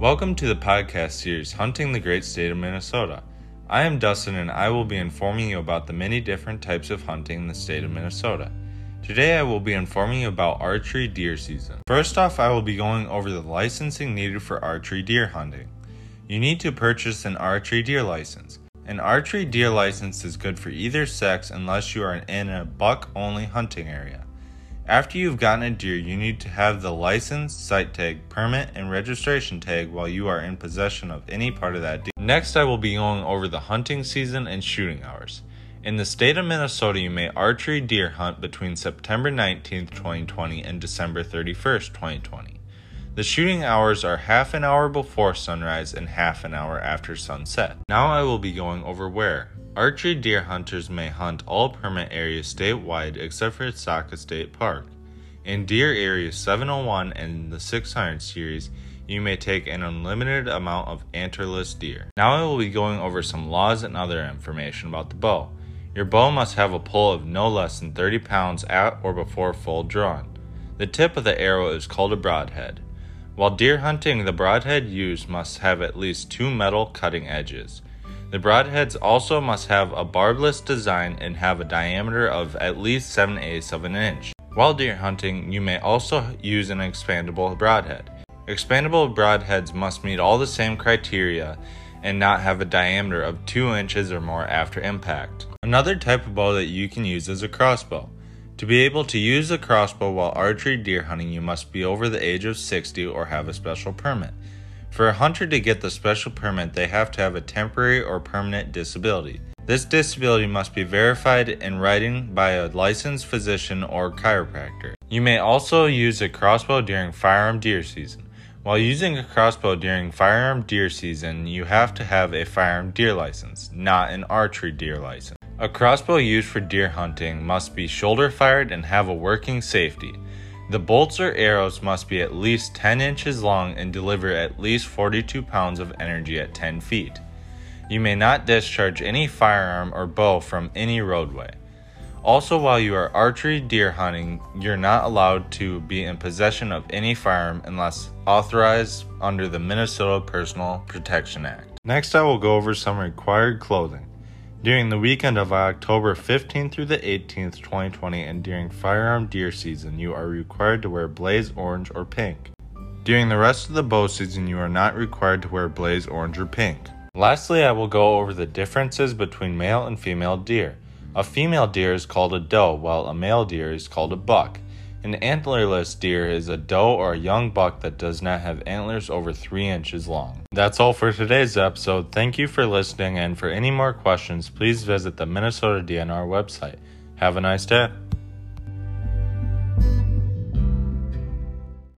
Welcome to the podcast series Hunting the Great State of Minnesota. I am Dustin and I will be informing you about the many different types of hunting in the state of Minnesota. Today I will be informing you about archery deer season. First off, I will be going over the licensing needed for archery deer hunting. You need to purchase an archery deer license. An archery deer license is good for either sex unless you are in a buck only hunting area. After you've gotten a deer, you need to have the license, site tag, permit, and registration tag while you are in possession of any part of that deer. Next, I will be going over the hunting season and shooting hours. In the state of Minnesota, you may archery deer hunt between September 19th, 2020 and December 31st, 2020. The shooting hours are half an hour before sunrise and half an hour after sunset. Now I will be going over where. Archery deer hunters may hunt all permit areas statewide except for Itasca State Park. In deer areas 701 and the 600 series, you may take an unlimited amount of antlerless deer. Now I will be going over some laws and other information about the bow. Your bow must have a pull of no less than 30 pounds at or before full drawn. The tip of the arrow is called a broadhead. While deer hunting, the broadhead used must have at least two metal cutting edges. The broadheads also must have a barbless design and have a diameter of at least 7 eighths of an inch. While deer hunting, you may also use an expandable broadhead. Expandable broadheads must meet all the same criteria and not have a diameter of 2 inches or more after impact. Another type of bow that you can use is a crossbow. To be able to use a crossbow while archery deer hunting, you must be over the age of 60 or have a special permit. For a hunter to get the special permit, they have to have a temporary or permanent disability. This disability must be verified in writing by a licensed physician or chiropractor. You may also use a crossbow during firearm deer season. While using a crossbow during firearm deer season, you have to have a firearm deer license, not an archery deer license. A crossbow used for deer hunting must be shoulder fired and have a working safety. The bolts or arrows must be at least 10 inches long and deliver at least 42 pounds of energy at 10 feet. You may not discharge any firearm or bow from any roadway. Also, while you are archery deer hunting, you're not allowed to be in possession of any firearm unless authorized under the Minnesota Personal Protection Act. Next, I will go over some required clothing. During the weekend of October 15th through the 18th, 2020, and during firearm deer season, you are required to wear blaze orange or pink. During the rest of the bow season, you are not required to wear blaze orange or pink. Lastly, I will go over the differences between male and female deer. A female deer is called a doe, while a male deer is called a buck. An antlerless deer is a doe or a young buck that does not have antlers over 3 inches long. That's all for today's episode. Thank you for listening, and for any more questions, please visit the Minnesota DNR website. Have a nice day.